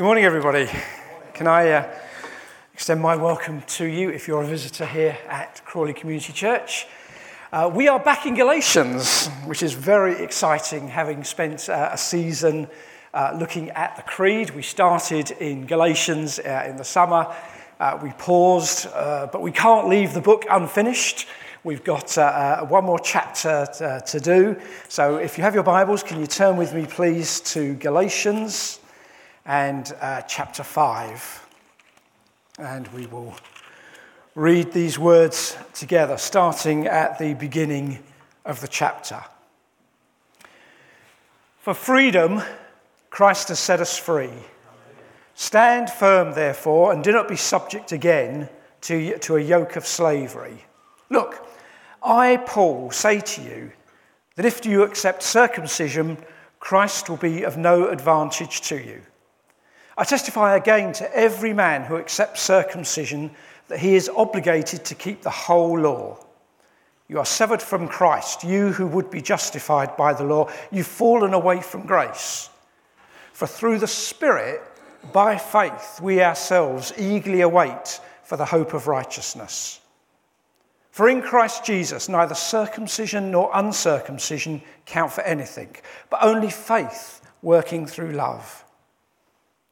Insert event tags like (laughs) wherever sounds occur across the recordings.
Good morning, everybody. Can I uh, extend my welcome to you if you're a visitor here at Crawley Community Church? Uh, we are back in Galatians, which is very exciting, having spent uh, a season uh, looking at the Creed. We started in Galatians uh, in the summer. Uh, we paused, but we can't leave the book unfinished. We've got one more chapter to, to do. So if you have your Bibles, can you turn with me, please, to Galatians? And uh, chapter 5. And we will read these words together, starting at the beginning of the chapter. For freedom, Christ has set us free. Stand firm, therefore, and do not be subject again to, to a yoke of slavery. Look, I, Paul, say to you that if you accept circumcision, Christ will be of no advantage to you. I testify again to every man who accepts circumcision that he is obligated to keep the whole law. You are severed from Christ, you who would be justified by the law. You've fallen away from grace. For through the Spirit, by faith, we ourselves eagerly await for the hope of righteousness. For in Christ Jesus, neither circumcision nor uncircumcision count for anything, but only faith working through love.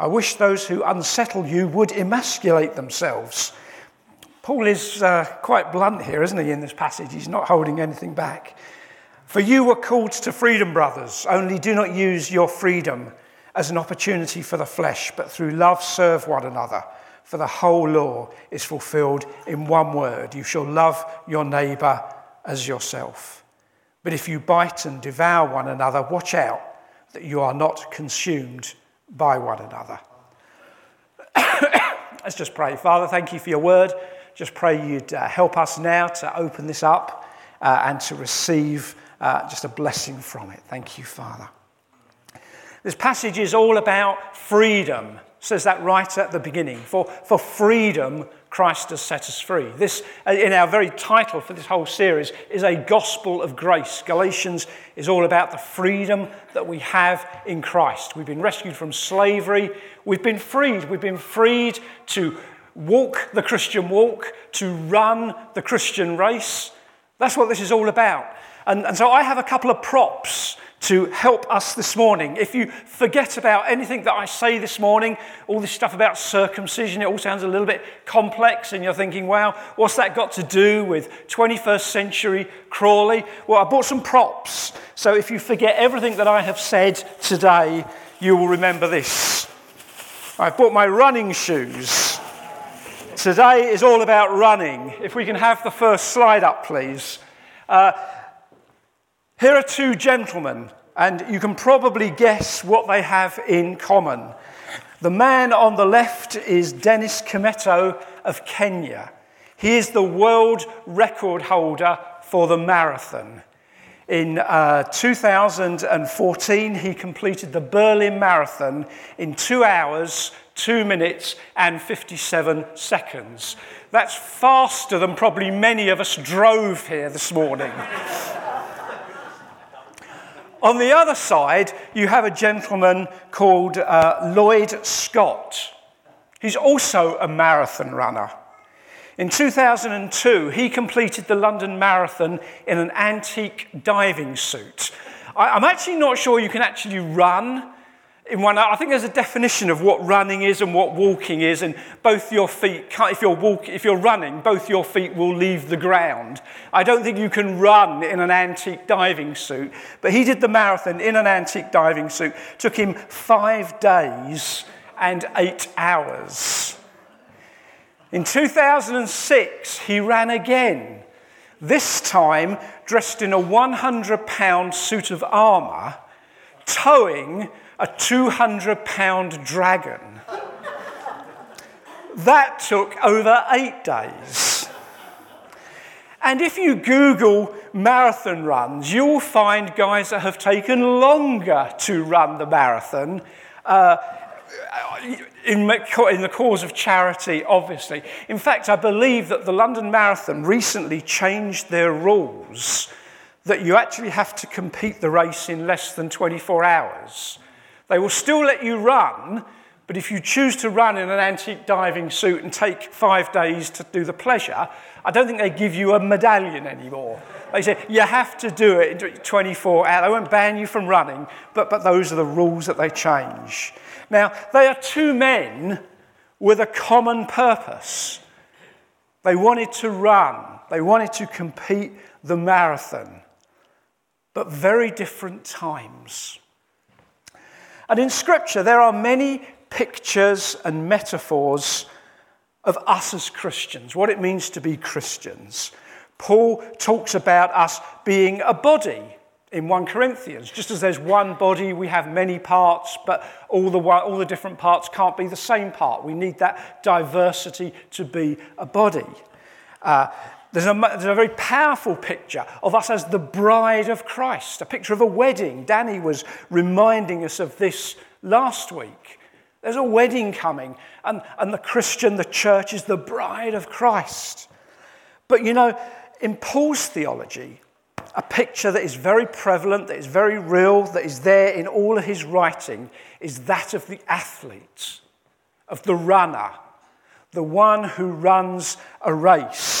I wish those who unsettle you would emasculate themselves. Paul is uh, quite blunt here, isn't he, in this passage? He's not holding anything back. For you were called to freedom, brothers, only do not use your freedom as an opportunity for the flesh, but through love serve one another. For the whole law is fulfilled in one word you shall love your neighbour as yourself. But if you bite and devour one another, watch out that you are not consumed by one another. (coughs) Let's just pray. Father, thank you for your word. Just pray you'd uh, help us now to open this up uh, and to receive uh, just a blessing from it. Thank you, Father. This passage is all about freedom, says that right at the beginning. For, for freedom, Christ has set us free. This, uh, in our very title for this whole series, is a gospel of grace. Galatians is all about the freedom that we have in Christ. We've been rescued from slavery. We've been freed. We've been freed to walk the Christian walk, to run the Christian race. That's what this is all about. And, and so I have a couple of props to help us this morning. If you forget about anything that I say this morning, all this stuff about circumcision, it all sounds a little bit complex, and you're thinking, wow, what's that got to do with 21st century Crawley? Well, I bought some props. So if you forget everything that I have said today, you will remember this. I've bought my running shoes. Today is all about running. If we can have the first slide up, please. Uh, here are two gentlemen, and you can probably guess what they have in common. The man on the left is Dennis Kimetto of Kenya. He is the world record holder for the marathon. In uh, 2014, he completed the Berlin Marathon in two hours, two minutes, and 57 seconds. That's faster than probably many of us drove here this morning. On the other side, you have a gentleman called uh, Lloyd Scott. He's also a marathon runner. In 2002, he completed the London Marathon in an antique diving suit. I, am actually not sure you can actually run in one, I think there's a definition of what running is and what walking is, and both your feet, if you're, walk, if you're running, both your feet will leave the ground. I don't think you can run in an antique diving suit, but he did the marathon in an antique diving suit. Took him five days and eight hours. In 2006, he ran again, this time dressed in a 100 pound suit of armour, towing a 200 pound dragon. that took over eight days. And if you Google marathon runs, you'll find guys that have taken longer to run the marathon. Uh, in, in, the cause of charity, obviously. In fact, I believe that the London Marathon recently changed their rules that you actually have to compete the race in less than 24 hours. They will still let you run, but if you choose to run in an antique diving suit and take five days to do the pleasure, I don't think they give you a medallion anymore. They say you have to do it in 24 hours. They won't ban you from running, but, but those are the rules that they change. Now, they are two men with a common purpose. They wanted to run, they wanted to compete the marathon, but very different times. And in Scripture, there are many pictures and metaphors of us as Christians, what it means to be Christians. Paul talks about us being a body in 1 Corinthians. Just as there's one body, we have many parts, but all the, all the different parts can't be the same part. We need that diversity to be a body. Uh, there's a, there's a, very powerful picture of us as the bride of Christ, a picture of a wedding. Danny was reminding us of this last week. There's a wedding coming, and, and the Christian, the church, is the bride of Christ. But you know, in Paul's theology, a picture that is very prevalent, that is very real, that is there in all of his writing, is that of the athlete, of the runner, the one who runs a race.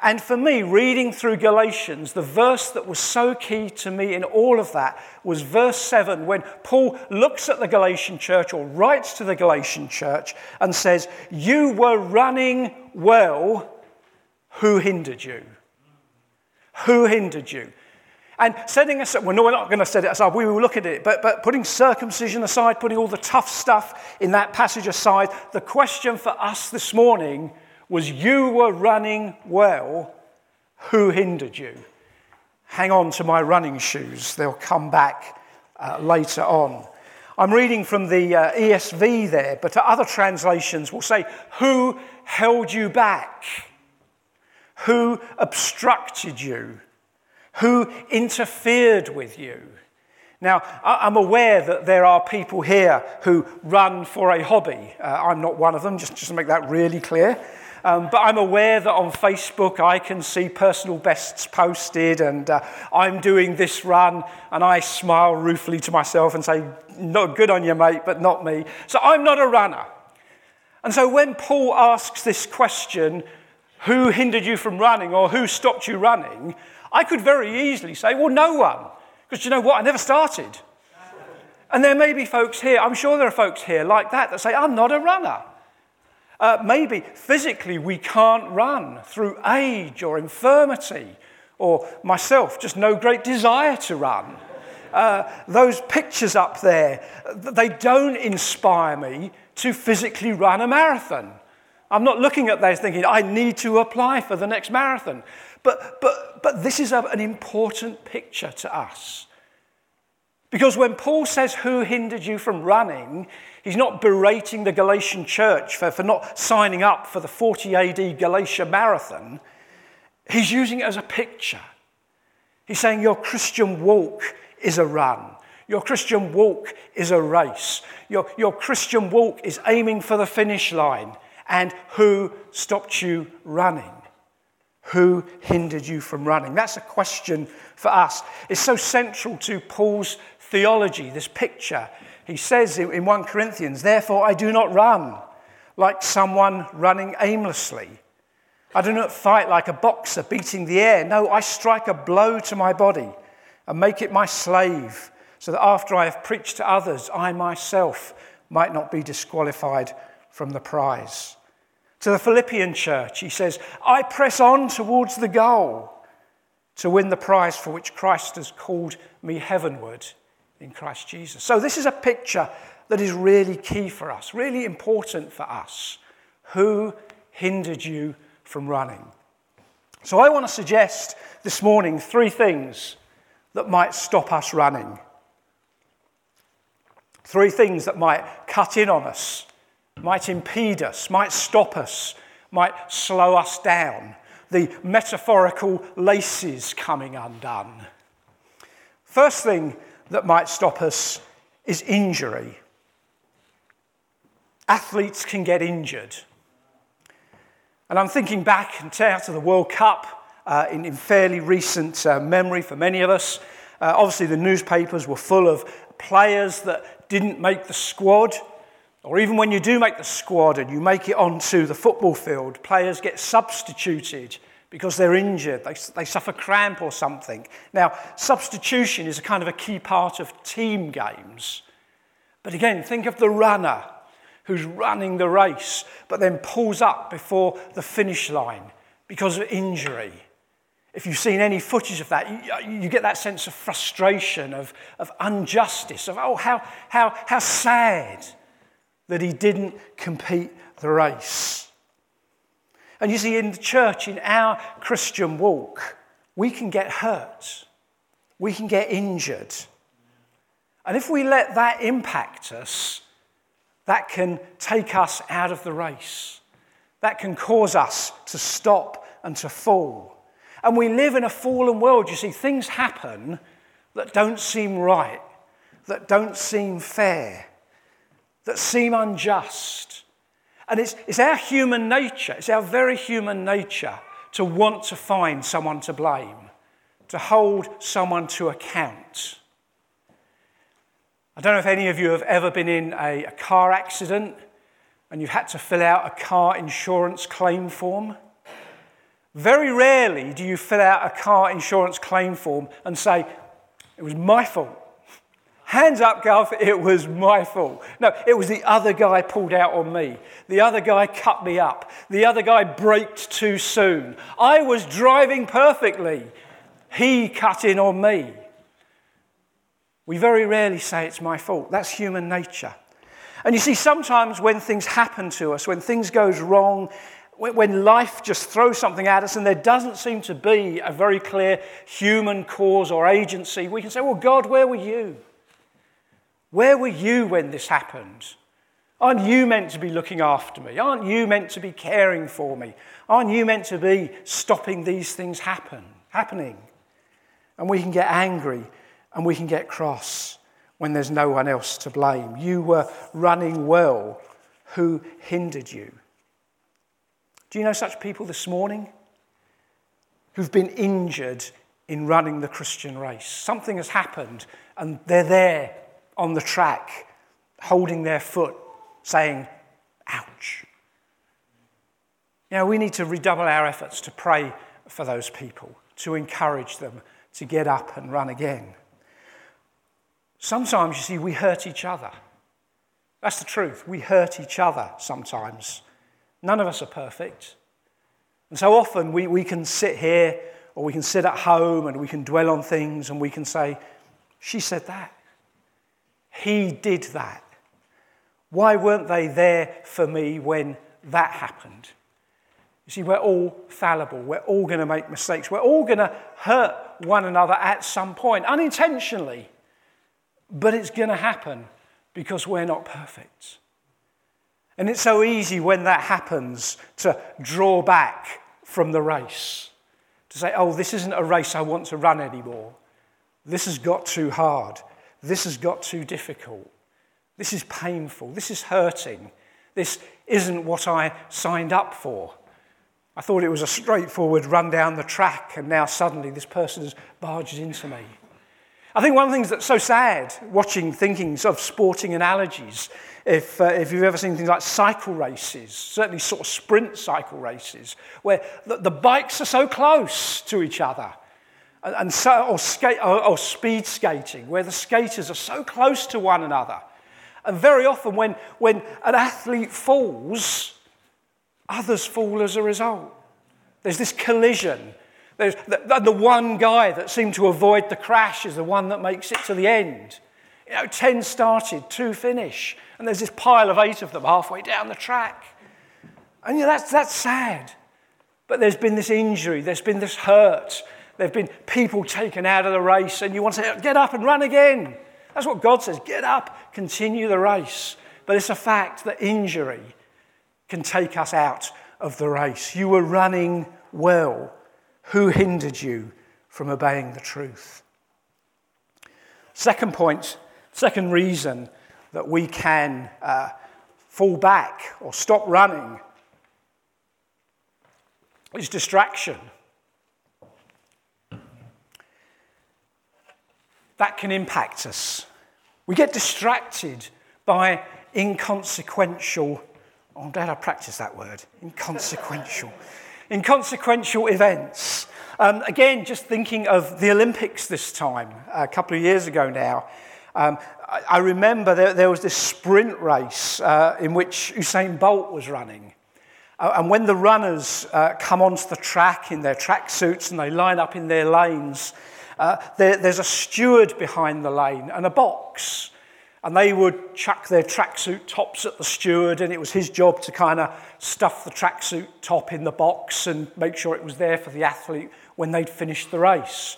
And for me, reading through Galatians, the verse that was so key to me in all of that was verse 7, when Paul looks at the Galatian church or writes to the Galatian church and says, You were running well, who hindered you? Who hindered you? And setting aside, well, no, we're not going to set it aside. We will look at it. But, but putting circumcision aside, putting all the tough stuff in that passage aside, the question for us this morning was you were running well, who hindered you? Hang on to my running shoes, they'll come back uh, later on. I'm reading from the uh, ESV there, but other translations will say, Who held you back? Who obstructed you? Who interfered with you? Now, I'm aware that there are people here who run for a hobby. Uh, I'm not one of them, just, just to make that really clear. Um, but I'm aware that on Facebook I can see personal bests posted, and uh, I'm doing this run, and I smile ruefully to myself and say, Not good on you, mate, but not me. So I'm not a runner. And so when Paul asks this question, who hindered you from running or who stopped you running, I could very easily say, Well, no one. Because you know what? I never started. And there may be folks here, I'm sure there are folks here like that that say, I'm not a runner. Uh, maybe physically we can't run through age or infirmity, or myself, just no great desire to run. Uh, those pictures up there, they don't inspire me to physically run a marathon. I'm not looking at those thinking, I need to apply for the next marathon. But, but, but this is a, an important picture to us. Because when Paul says, Who hindered you from running? He's not berating the Galatian church for, for not signing up for the 40 AD Galatia marathon. He's using it as a picture. He's saying your Christian walk is a run. Your Christian walk is a race. Your, your Christian walk is aiming for the finish line. And who stopped you running? Who hindered you from running? That's a question for us. It's so central to Paul's theology, this picture. He says in 1 Corinthians, Therefore I do not run like someone running aimlessly. I do not fight like a boxer beating the air. No, I strike a blow to my body and make it my slave, so that after I have preached to others, I myself might not be disqualified from the prize. To the Philippian church, he says, I press on towards the goal to win the prize for which Christ has called me heavenward in Christ Jesus. So, this is a picture that is really key for us, really important for us. Who hindered you from running? So, I want to suggest this morning three things that might stop us running. Three things that might cut in on us might impede us, might stop us, might slow us down. The metaphorical laces coming undone. First thing that might stop us is injury. Athletes can get injured. And I'm thinking back now to the World Cup uh, in, in, fairly recent uh, memory for many of us. Uh, obviously, the newspapers were full of players that didn't make the squad, or even when you do make the squad and you make it onto the football field, players get substituted because they're injured, they, they suffer cramp or something. Now, substitution is a kind of a key part of team games. But again, think of the runner who's running the race, but then pulls up before the finish line because of injury. If you've seen any footage of that, you, you get that sense of frustration, of, of injustice, of, oh, how, how, how sad that he didn't compete the race. And you see, in the church, in our Christian walk, we can get hurt, we can get injured. And if we let that impact us, that can take us out of the race. That can cause us to stop and to fall. And we live in a fallen world. You see, things happen that don't seem right, that don't seem fair, that seem unjust. And it's, it's our human nature, it's our very human nature to want to find someone to blame, to hold someone to account. I don't know if any of you have ever been in a, a car accident and you've had to fill out a car insurance claim form. Very rarely do you fill out a car insurance claim form and say, It was my fault. Hands up, Gulf, (laughs) it was my fault. No, it was the other guy pulled out on me. The other guy cut me up. The other guy braked too soon. I was driving perfectly. He cut in on me. We very rarely say it's my fault. That's human nature. And you see, sometimes when things happen to us, when things goes wrong, when life just throws something at us and there doesn't seem to be a very clear human cause or agency, we can say, Well, God, where were you? Where were you when this happened? Aren't you meant to be looking after me? Aren't you meant to be caring for me? Aren't you meant to be stopping these things happen, happening? And we can get angry and we can get cross when there's no one else to blame. You were running well. Who hindered you? Do you know such people this morning who've been injured in running the Christian race? Something has happened and they're there on the track, holding their foot, saying, Ouch. Know, we need to redouble our efforts to pray for those people, to encourage them to get up and run again. Sometimes, you see, we hurt each other. That's the truth. We hurt each other sometimes. None of us are perfect. And so often we, we can sit here or we can sit at home and we can dwell on things and we can say, She said that. He did that. Why weren't they there for me when that happened? You see, we're all fallible. We're all going to make mistakes. We're all going to hurt one another at some point, unintentionally. But it's going to happen because we're not perfect. And it's so easy when that happens to draw back from the race, to say, oh, this isn't a race I want to run anymore. This has got too hard. This has got too difficult. This is painful. This is hurting. This isn't what I signed up for. I thought it was a straightforward run down the track, and now suddenly this person has barged into me. I think one of the things that's so sad watching thinking of sporting analogies, if, uh, if you've ever seen things like cycle races, certainly sort of sprint cycle races, where the, the bikes are so close to each other, and so, or, skate, or, or speed skating, where the skaters are so close to one another. And very often, when, when an athlete falls, others fall as a result. There's this collision there's the, the one guy that seemed to avoid the crash is the one that makes it to the end. You know, 10 started, two finish, and there's this pile of eight of them halfway down the track. And you know, that's, that's sad. But there's been this injury, there's been this hurt, there have been people taken out of the race, and you want to say, get up and run again. That's what God says get up, continue the race, but it's a fact that injury can take us out of the race. You were running well. Who hindered you from obeying the truth? Second point, second reason that we can uh, fall back or stop running is distraction. That can impact us. We get distracted by inconsequential, oh, I'm glad I practiced that word, inconsequential, (laughs) inconsequential events. Um, again, just thinking of the Olympics this time, a couple of years ago now. Um, I, I, remember there, there, was this sprint race uh, in which Usain Bolt was running. Uh, and when the runners uh, come onto the track in their tracksuits and they line up in their lanes, uh, there, there's a steward behind the lane and a box. And they would chuck their tracksuit tops at the steward, and it was his job to kind of stuff the tracksuit top in the box and make sure it was there for the athlete when they'd finished the race.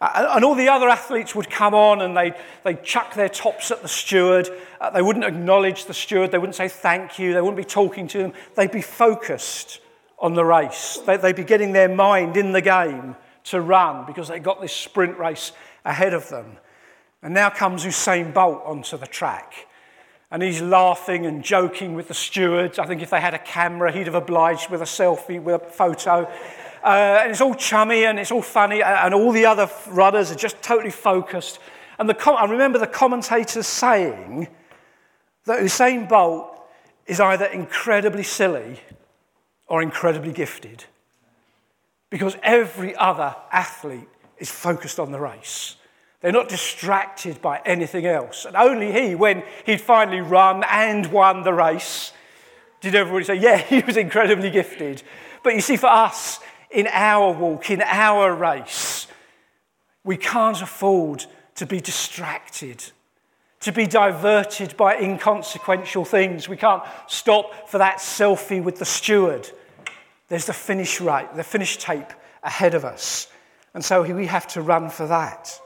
Uh, and all the other athletes would come on and they'd, they'd chuck their tops at the steward. Uh, they wouldn't acknowledge the steward. They wouldn't say thank you. They wouldn't be talking to them. They'd be focused on the race. They, they'd be getting their mind in the game to run because they got this sprint race ahead of them. And now comes Usain Bolt onto the track. And he's laughing and joking with the stewards. I think if they had a camera, he'd have obliged with a selfie, with a photo. Uh, and it's all chummy and it's all funny, and all the other runners are just totally focused. And the com- I remember the commentators saying that Usain Bolt is either incredibly silly or incredibly gifted because every other athlete is focused on the race. They're not distracted by anything else. And only he, when he'd finally run and won the race, did everybody say, Yeah, (laughs) he was incredibly gifted. But you see, for us, in our walk, in our race. We can't afford to be distracted, to be diverted by inconsequential things. We can't stop for that selfie with the steward. There's the finish right, the finish tape ahead of us. And so we have to run for that.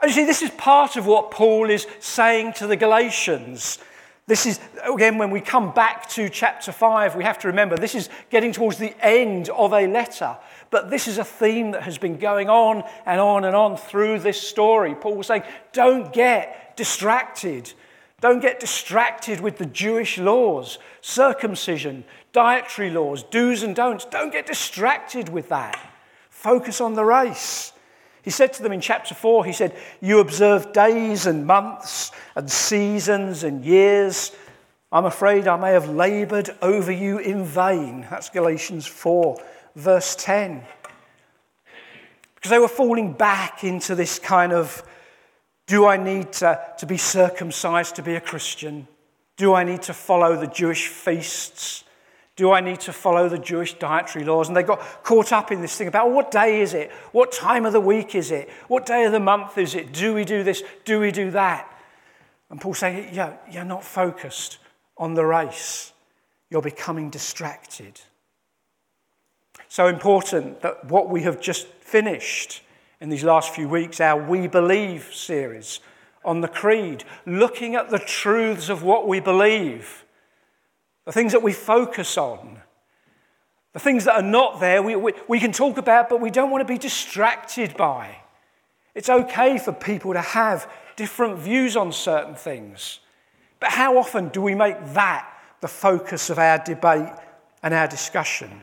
And you see, this is part of what Paul is saying to the Galatians. This is, again, when we come back to chapter 5, we have to remember this is getting towards the end of a letter. But this is a theme that has been going on and on and on through this story. Paul was saying, don't get distracted. Don't get distracted with the Jewish laws, circumcision, dietary laws, do's and don'ts. Don't get distracted with that. Focus on the race. He said to them in chapter 4, he said, You observe days and months and seasons and years. I'm afraid I may have labored over you in vain. That's Galatians 4, verse 10. Because they were falling back into this kind of do I need to, to be circumcised to be a Christian? Do I need to follow the Jewish feasts? Do I need to follow the Jewish dietary laws? And they got caught up in this thing about what day is it? What time of the week is it? What day of the month is it? Do we do this? Do we do that? And Paul's saying, yeah, you're not focused on the race. You're becoming distracted. So important that what we have just finished in these last few weeks, our We Believe series on the Creed, looking at the truths of what we believe the things that we focus on, the things that are not there, we, we, we can talk about, but we don't want to be distracted by. It's okay for people to have different views on certain things. But how often do we make that the focus of our debate and our discussion?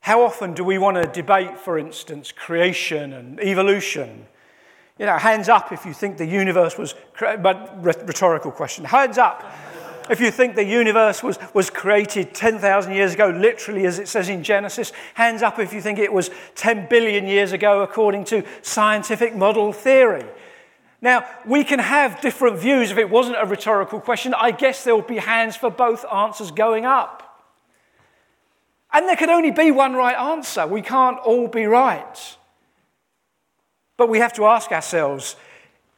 How often do we want to debate, for instance, creation and evolution? You know, hands up if you think the universe was, but rhetorical question. Hands up if you think the universe was, was created 10,000 years ago, literally as it says in Genesis, hands up if you think it was 10 billion years ago according to scientific model theory. Now, we can have different views. If it wasn't a rhetorical question, I guess there will be hands for both answers going up. And there can only be one right answer. We can't all be right. But we have to ask ourselves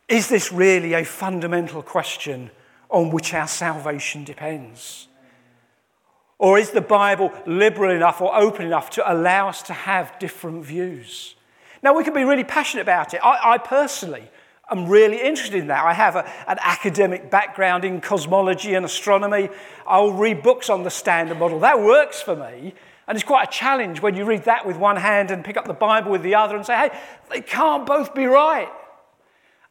is this really a fundamental question on which our salvation depends? Or is the Bible liberal enough or open enough to allow us to have different views? Now, we can be really passionate about it. I, I personally I'm really interested in that. I have a, an academic background in cosmology and astronomy. I'll read books on the standard model. That works for me. And it's quite a challenge when you read that with one hand and pick up the Bible with the other and say, hey, they can't both be right.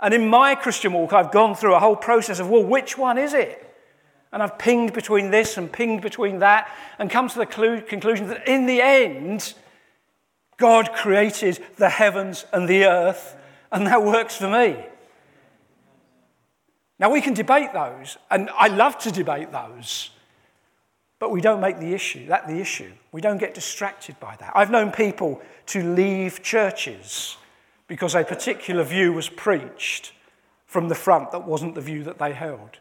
And in my Christian walk, I've gone through a whole process of, well, which one is it? And I've pinged between this and pinged between that and come to the conclusion that in the end, God created the heavens and the earth, and that works for me. Now, we can debate those, and I love to debate those, but we don't make the issue, that the issue. We don't get distracted by that. I've known people to leave churches because a particular view was preached from the front that wasn't the view that they held.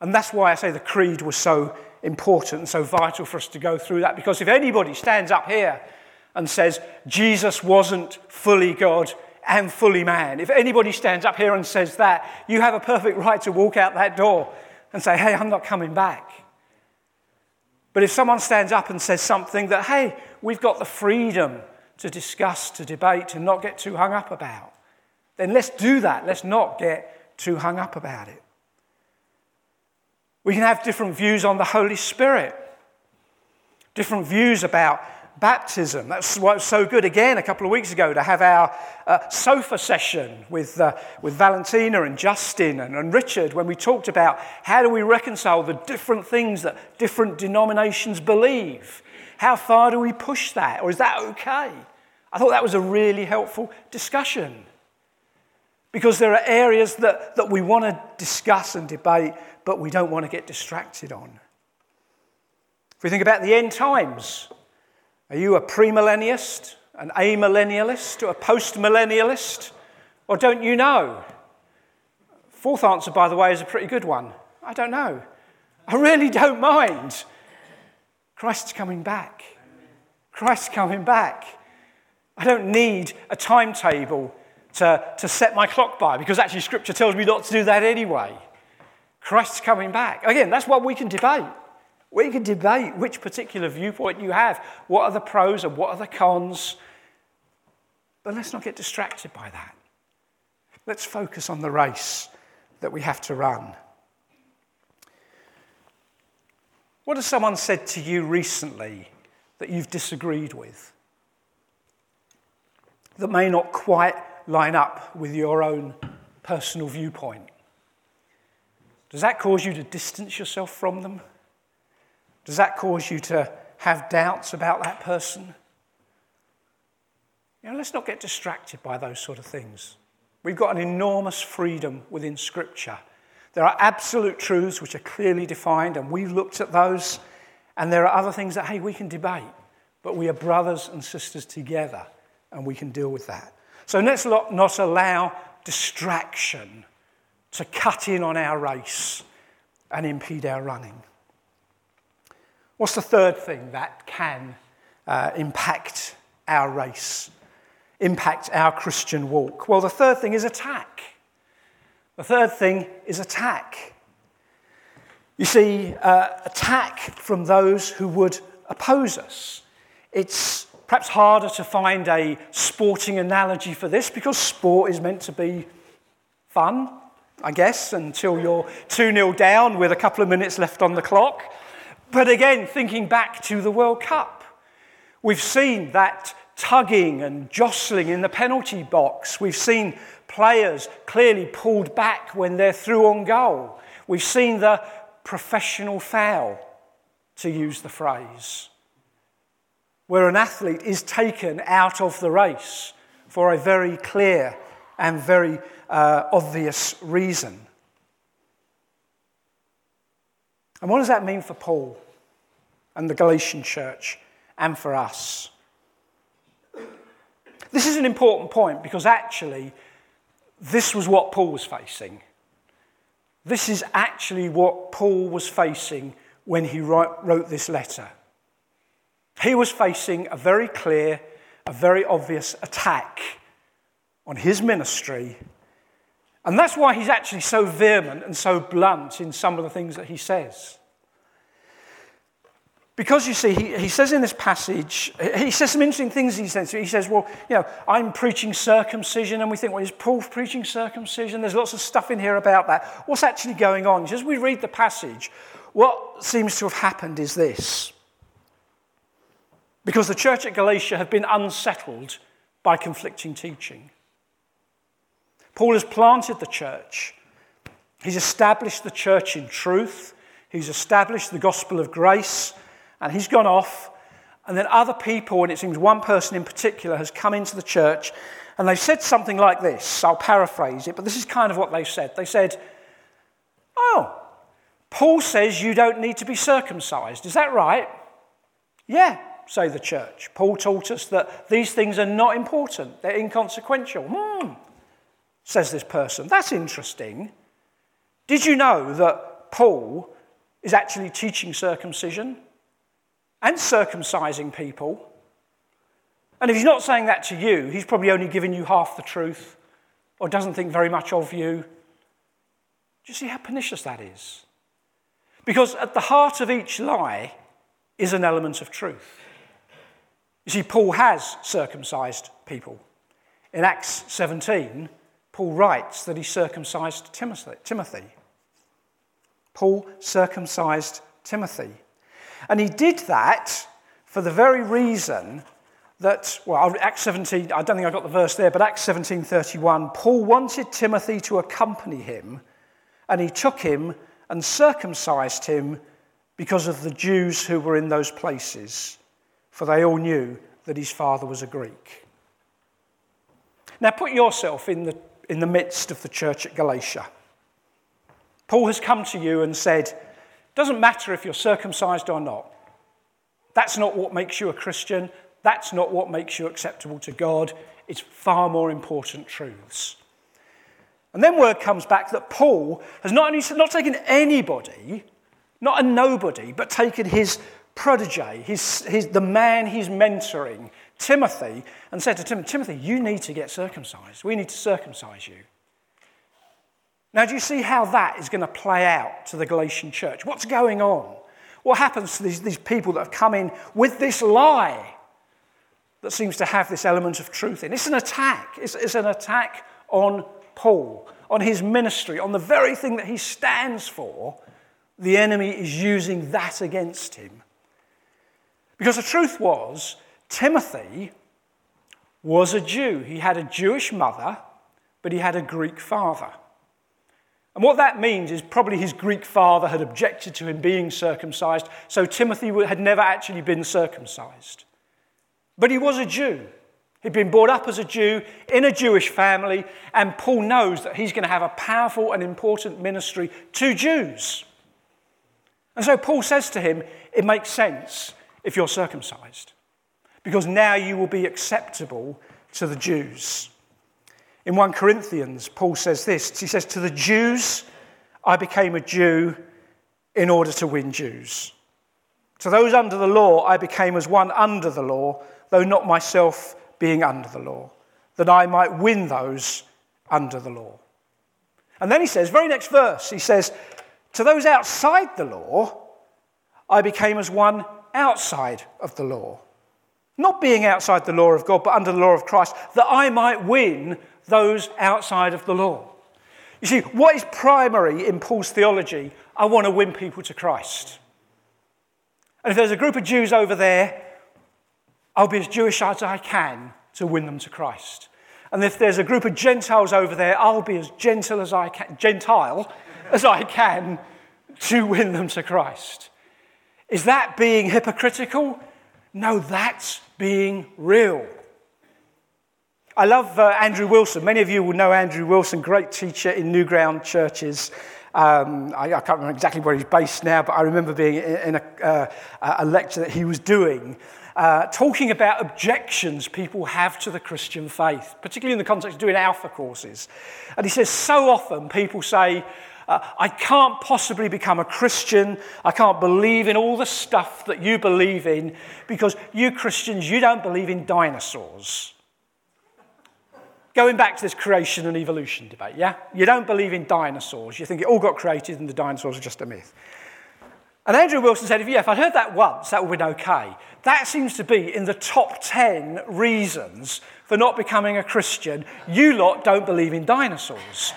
And that's why I say the creed was so important and so vital for us to go through that, because if anybody stands up here and says Jesus wasn't fully God, and fully man. If anybody stands up here and says that, you have a perfect right to walk out that door and say, hey, I'm not coming back. But if someone stands up and says something that, hey, we've got the freedom to discuss, to debate, to not get too hung up about, then let's do that. Let's not get too hung up about it. We can have different views on the Holy Spirit, different views about baptism. That's why it was so good again a couple of weeks ago to have our uh, sofa session with, uh, with Valentina and Justin and, and Richard when we talked about how do we reconcile the different things that different denominations believe. How far do we push that? Or is that okay? I thought that was a really helpful discussion because there are areas that, that we want to discuss and debate, but we don't want to get distracted on. If we think about the end times, are you a premillennialist, an amillennialist, or a postmillennialist? Or don't you know? Fourth answer, by the way, is a pretty good one. I don't know. I really don't mind. Christ's coming back. Christ's coming back. I don't need a timetable to, to set my clock by because actually Scripture tells me not to do that anyway. Christ's coming back. Again, that's what we can debate. We can debate which particular viewpoint you have. What are the pros and what are the cons? But let's not get distracted by that. Let's focus on the race that we have to run. What has someone said to you recently that you've disagreed with? That may not quite line up with your own personal viewpoint? Does that cause you to distance yourself from them? Does that cause you to have doubts about that person? You know, let's not get distracted by those sort of things. We've got an enormous freedom within Scripture. There are absolute truths which are clearly defined, and we've looked at those. And there are other things that, hey, we can debate, but we are brothers and sisters together, and we can deal with that. So let's not allow distraction to cut in on our race and impede our running. What's the third thing that can uh, impact our race, impact our Christian walk? Well, the third thing is attack. The third thing is attack. You see, uh, attack from those who would oppose us. It's perhaps harder to find a sporting analogy for this because sport is meant to be fun, I guess, until you're 2 0 down with a couple of minutes left on the clock. But again, thinking back to the World Cup, we've seen that tugging and jostling in the penalty box. We've seen players clearly pulled back when they're through on goal. We've seen the professional foul, to use the phrase, where an athlete is taken out of the race for a very clear and very uh, obvious reason. And what does that mean for Paul? and the Galatian church and for us. This is an important point because actually, this was what Paul was facing. This is actually what Paul was facing when he wrote this letter. He was facing a very clear, a very obvious attack on his ministry. And that's why he's actually so vehement and so blunt in some of the things that he says. Because you see, he, he says in this passage, he says some interesting things. He says, he says, well, you know, I'm preaching circumcision, and we think, well, is Paul preaching circumcision? There's lots of stuff in here about that. What's actually going on? As we read the passage, what seems to have happened is this. Because the church at Galatia had been unsettled by conflicting teaching. Paul has planted the church. He's established the church in truth. He's established the gospel of grace and he's gone off. And then other people, and it seems one person in particular, has come into the church and they've said something like this. I'll paraphrase it, but this is kind of what they said. They said, Oh, Paul says you don't need to be circumcised. Is that right? Yeah, say the church. Paul taught us that these things are not important, they're inconsequential. Hmm, says this person. That's interesting. Did you know that Paul is actually teaching circumcision? And circumcising people. And if he's not saying that to you, he's probably only giving you half the truth or doesn't think very much of you. Do you see how pernicious that is? Because at the heart of each lie is an element of truth. You see, Paul has circumcised people. In Acts 17, Paul writes that he circumcised Timothy. Paul circumcised Timothy. And he did that for the very reason that, well, Acts 17, I don't think I got the verse there, but Acts 17:31, Paul wanted Timothy to accompany him, and he took him and circumcised him because of the Jews who were in those places, for they all knew that his father was a Greek. Now put yourself in the, in the midst of the church at Galatia. Paul has come to you and said, doesn't matter if you're circumcised or not. That's not what makes you a Christian. That's not what makes you acceptable to God. It's far more important truths. And then word comes back that Paul has not only not taken anybody, not a nobody, but taken his protege, his, his, the man he's mentoring, Timothy, and said to Timothy, Timothy, you need to get circumcised. We need to circumcise you. Now, do you see how that is going to play out to the Galatian church? What's going on? What happens to these, these people that have come in with this lie that seems to have this element of truth in? It? It's an attack. It's, it's an attack on Paul, on his ministry, on the very thing that he stands for. The enemy is using that against him. Because the truth was, Timothy was a Jew. He had a Jewish mother, but he had a Greek father. And what that means is probably his Greek father had objected to him being circumcised, so Timothy had never actually been circumcised. But he was a Jew. He'd been brought up as a Jew in a Jewish family, and Paul knows that he's going to have a powerful and important ministry to Jews. And so Paul says to him, It makes sense if you're circumcised, because now you will be acceptable to the Jews. In 1 Corinthians, Paul says this He says, To the Jews, I became a Jew in order to win Jews. To those under the law, I became as one under the law, though not myself being under the law, that I might win those under the law. And then he says, very next verse, he says, To those outside the law, I became as one outside of the law. Not being outside the law of God, but under the law of Christ, that I might win those outside of the law. You see, what is primary in Paul's theology? I want to win people to Christ. And if there's a group of Jews over there, I'll be as Jewish as I can to win them to Christ. And if there's a group of Gentiles over there, I'll be as gentle as I can, Gentile as I can to win them to Christ. Is that being hypocritical? No, that's being real. I love uh, Andrew Wilson. Many of you will know Andrew Wilson, great teacher in Newground churches. Um, I, I, can't remember exactly where he's based now, but I remember being in, in a, uh, a, lecture that he was doing, uh, talking about objections people have to the Christian faith, particularly in the context of doing alpha courses. And he says, so often people say, uh, I can't possibly become a Christian. I can't believe in all the stuff that you believe in because you Christians, you don't believe in dinosaurs. Going back to this creation and evolution debate, yeah? You don't believe in dinosaurs. You think it all got created and the dinosaurs are just a myth. And Andrew Wilson said, yeah, if I'd heard that once, that would have been okay. That seems to be in the top 10 reasons for not becoming a Christian. You lot don't believe in dinosaurs.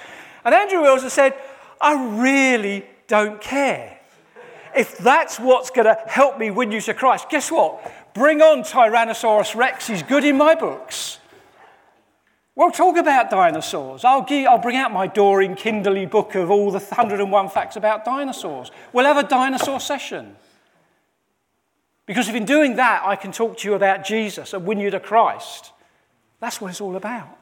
And Andrew Wilson said, I really don't care. If that's what's going to help me win you to Christ, guess what? Bring on Tyrannosaurus Rex, he's good in my books. We'll talk about dinosaurs. I'll, give, I'll bring out my Dorling Kindersley book of all the 101 facts about dinosaurs. We'll have a dinosaur session. Because if in doing that, I can talk to you about Jesus and win you to Christ. That's what it's all about.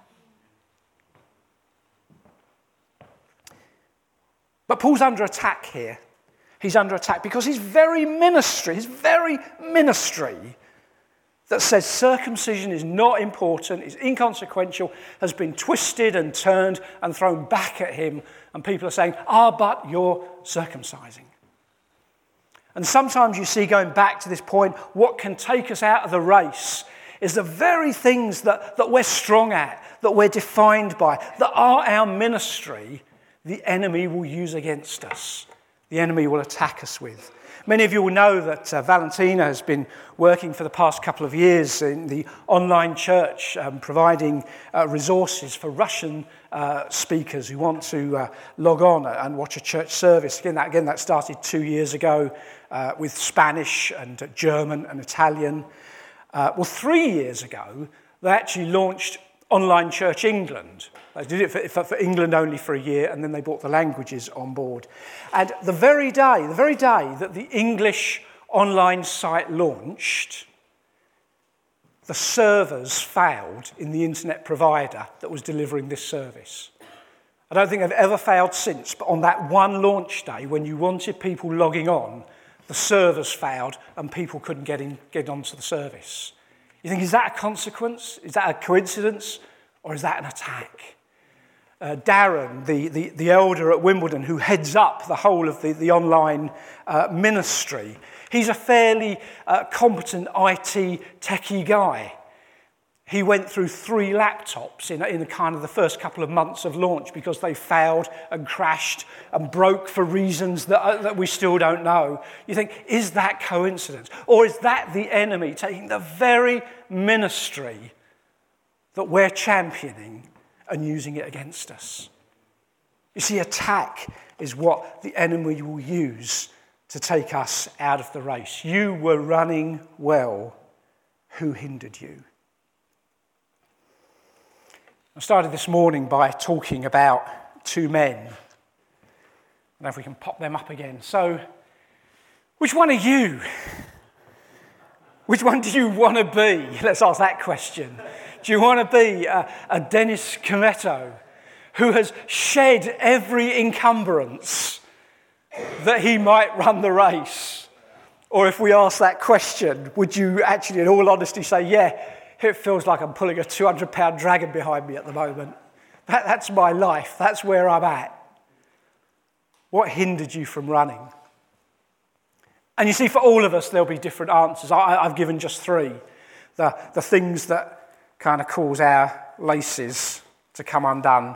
But Paul's under attack here. He's under attack because his very ministry, his very ministry that says circumcision is not important, is inconsequential, has been twisted and turned and thrown back at him. And people are saying, ah, but you're circumcising. And sometimes you see, going back to this point, what can take us out of the race is the very things that, that we're strong at, that we're defined by, that are our ministry, the enemy will use against us. The enemy will attack us with. Many of you will know that uh, Valentina has been working for the past couple of years in the online church, um, providing uh, resources for Russian uh, speakers who want to uh, log on and watch a church service. Again, that, again, that started two years ago uh, with Spanish and German and Italian. Uh, well, three years ago, they actually launched Online Church England, they did it for, for, England only for a year, and then they brought the languages on board. And the very day, the very day that the English online site launched, the servers failed in the internet provider that was delivering this service. I don't think they've ever failed since, but on that one launch day, when you wanted people logging on, the servers failed and people couldn't get, in, get onto the service. You think, is that a consequence? Is that a coincidence? Or is that an attack? uh, Darren, the, the, the, elder at Wimbledon, who heads up the whole of the, the online uh, ministry. He's a fairly uh, competent IT techie guy. He went through three laptops in, in kind of the first couple of months of launch because they failed and crashed and broke for reasons that, uh, that we still don't know. You think, is that coincidence? Or is that the enemy taking the very ministry that we're championing and using it against us. You see, attack is what the enemy will use to take us out of the race. You were running well. Who hindered you? I started this morning by talking about two men. I don't know if we can pop them up again. So, which one are you? Which one do you want to be? Let's ask that question. Do you want to be a, a Dennis Kimetto who has shed every encumbrance that he might run the race? Or if we ask that question, would you actually, in all honesty, say, yeah, it feels like I'm pulling a 200 pound dragon behind me at the moment? That, that's my life, that's where I'm at. What hindered you from running? And you see, for all of us, there'll be different answers. I, have given just three. The, the things that kind of cause our laces to come undone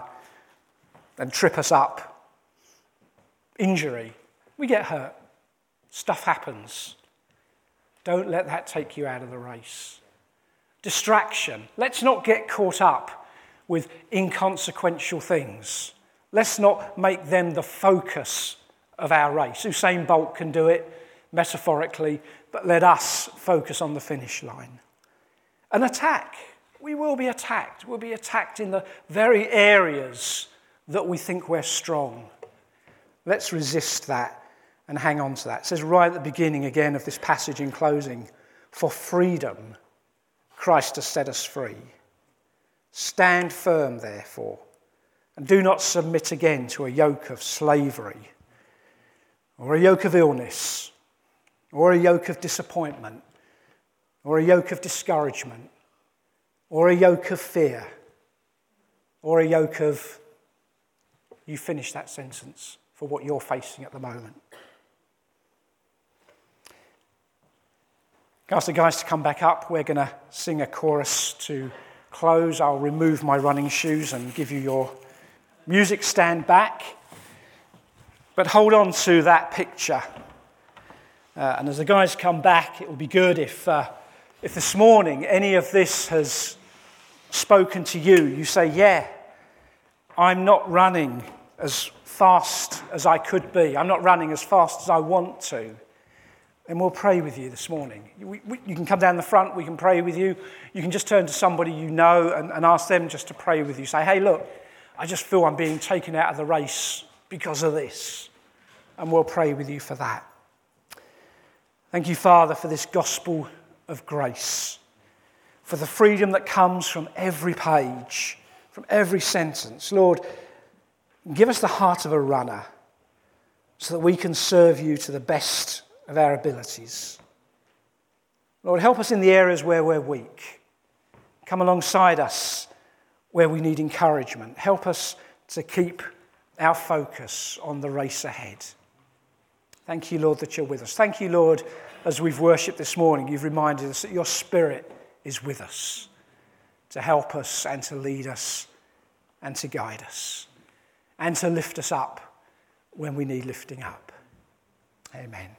and trip us up. Injury. We get hurt. Stuff happens. Don't let that take you out of the race. Distraction. Let's not get caught up with inconsequential things. Let's not make them the focus of our race. Usain Bolt can do it metaphorically, but let us focus on the finish line. An attack we will be attacked. We'll be attacked in the very areas that we think we're strong. Let's resist that and hang on to that. It says right at the beginning again of this passage in closing for freedom, Christ has set us free. Stand firm, therefore, and do not submit again to a yoke of slavery or a yoke of illness or a yoke of disappointment or a yoke of discouragement or a yoke of fear, or a yoke of, you finish that sentence for what you're facing at the moment. Ask the guys to come back up. We're going to sing a chorus to close. I'll remove my running shoes and give you your music stand back. But hold on to that picture Uh, and as the guys come back, it will be good if, uh, if this morning any of this has spoken to you. You say, Yeah, I'm not running as fast as I could be. I'm not running as fast as I want to. And we'll pray with you this morning. We, we, you can come down the front, we can pray with you. You can just turn to somebody you know and, and ask them just to pray with you. Say, hey, look, I just feel I'm being taken out of the race because of this. And we'll pray with you for that. Thank you, Father, for this gospel of grace, for the freedom that comes from every page, from every sentence. Lord, give us the heart of a runner so that we can serve you to the best of our abilities. Lord, help us in the areas where we're weak. Come alongside us where we need encouragement. Help us to keep our focus on the race ahead. Thank you, Lord, that you're with us. Thank you, Lord, as we've worshipped this morning, you've reminded us that your Spirit is with us to help us and to lead us and to guide us and to lift us up when we need lifting up. Amen.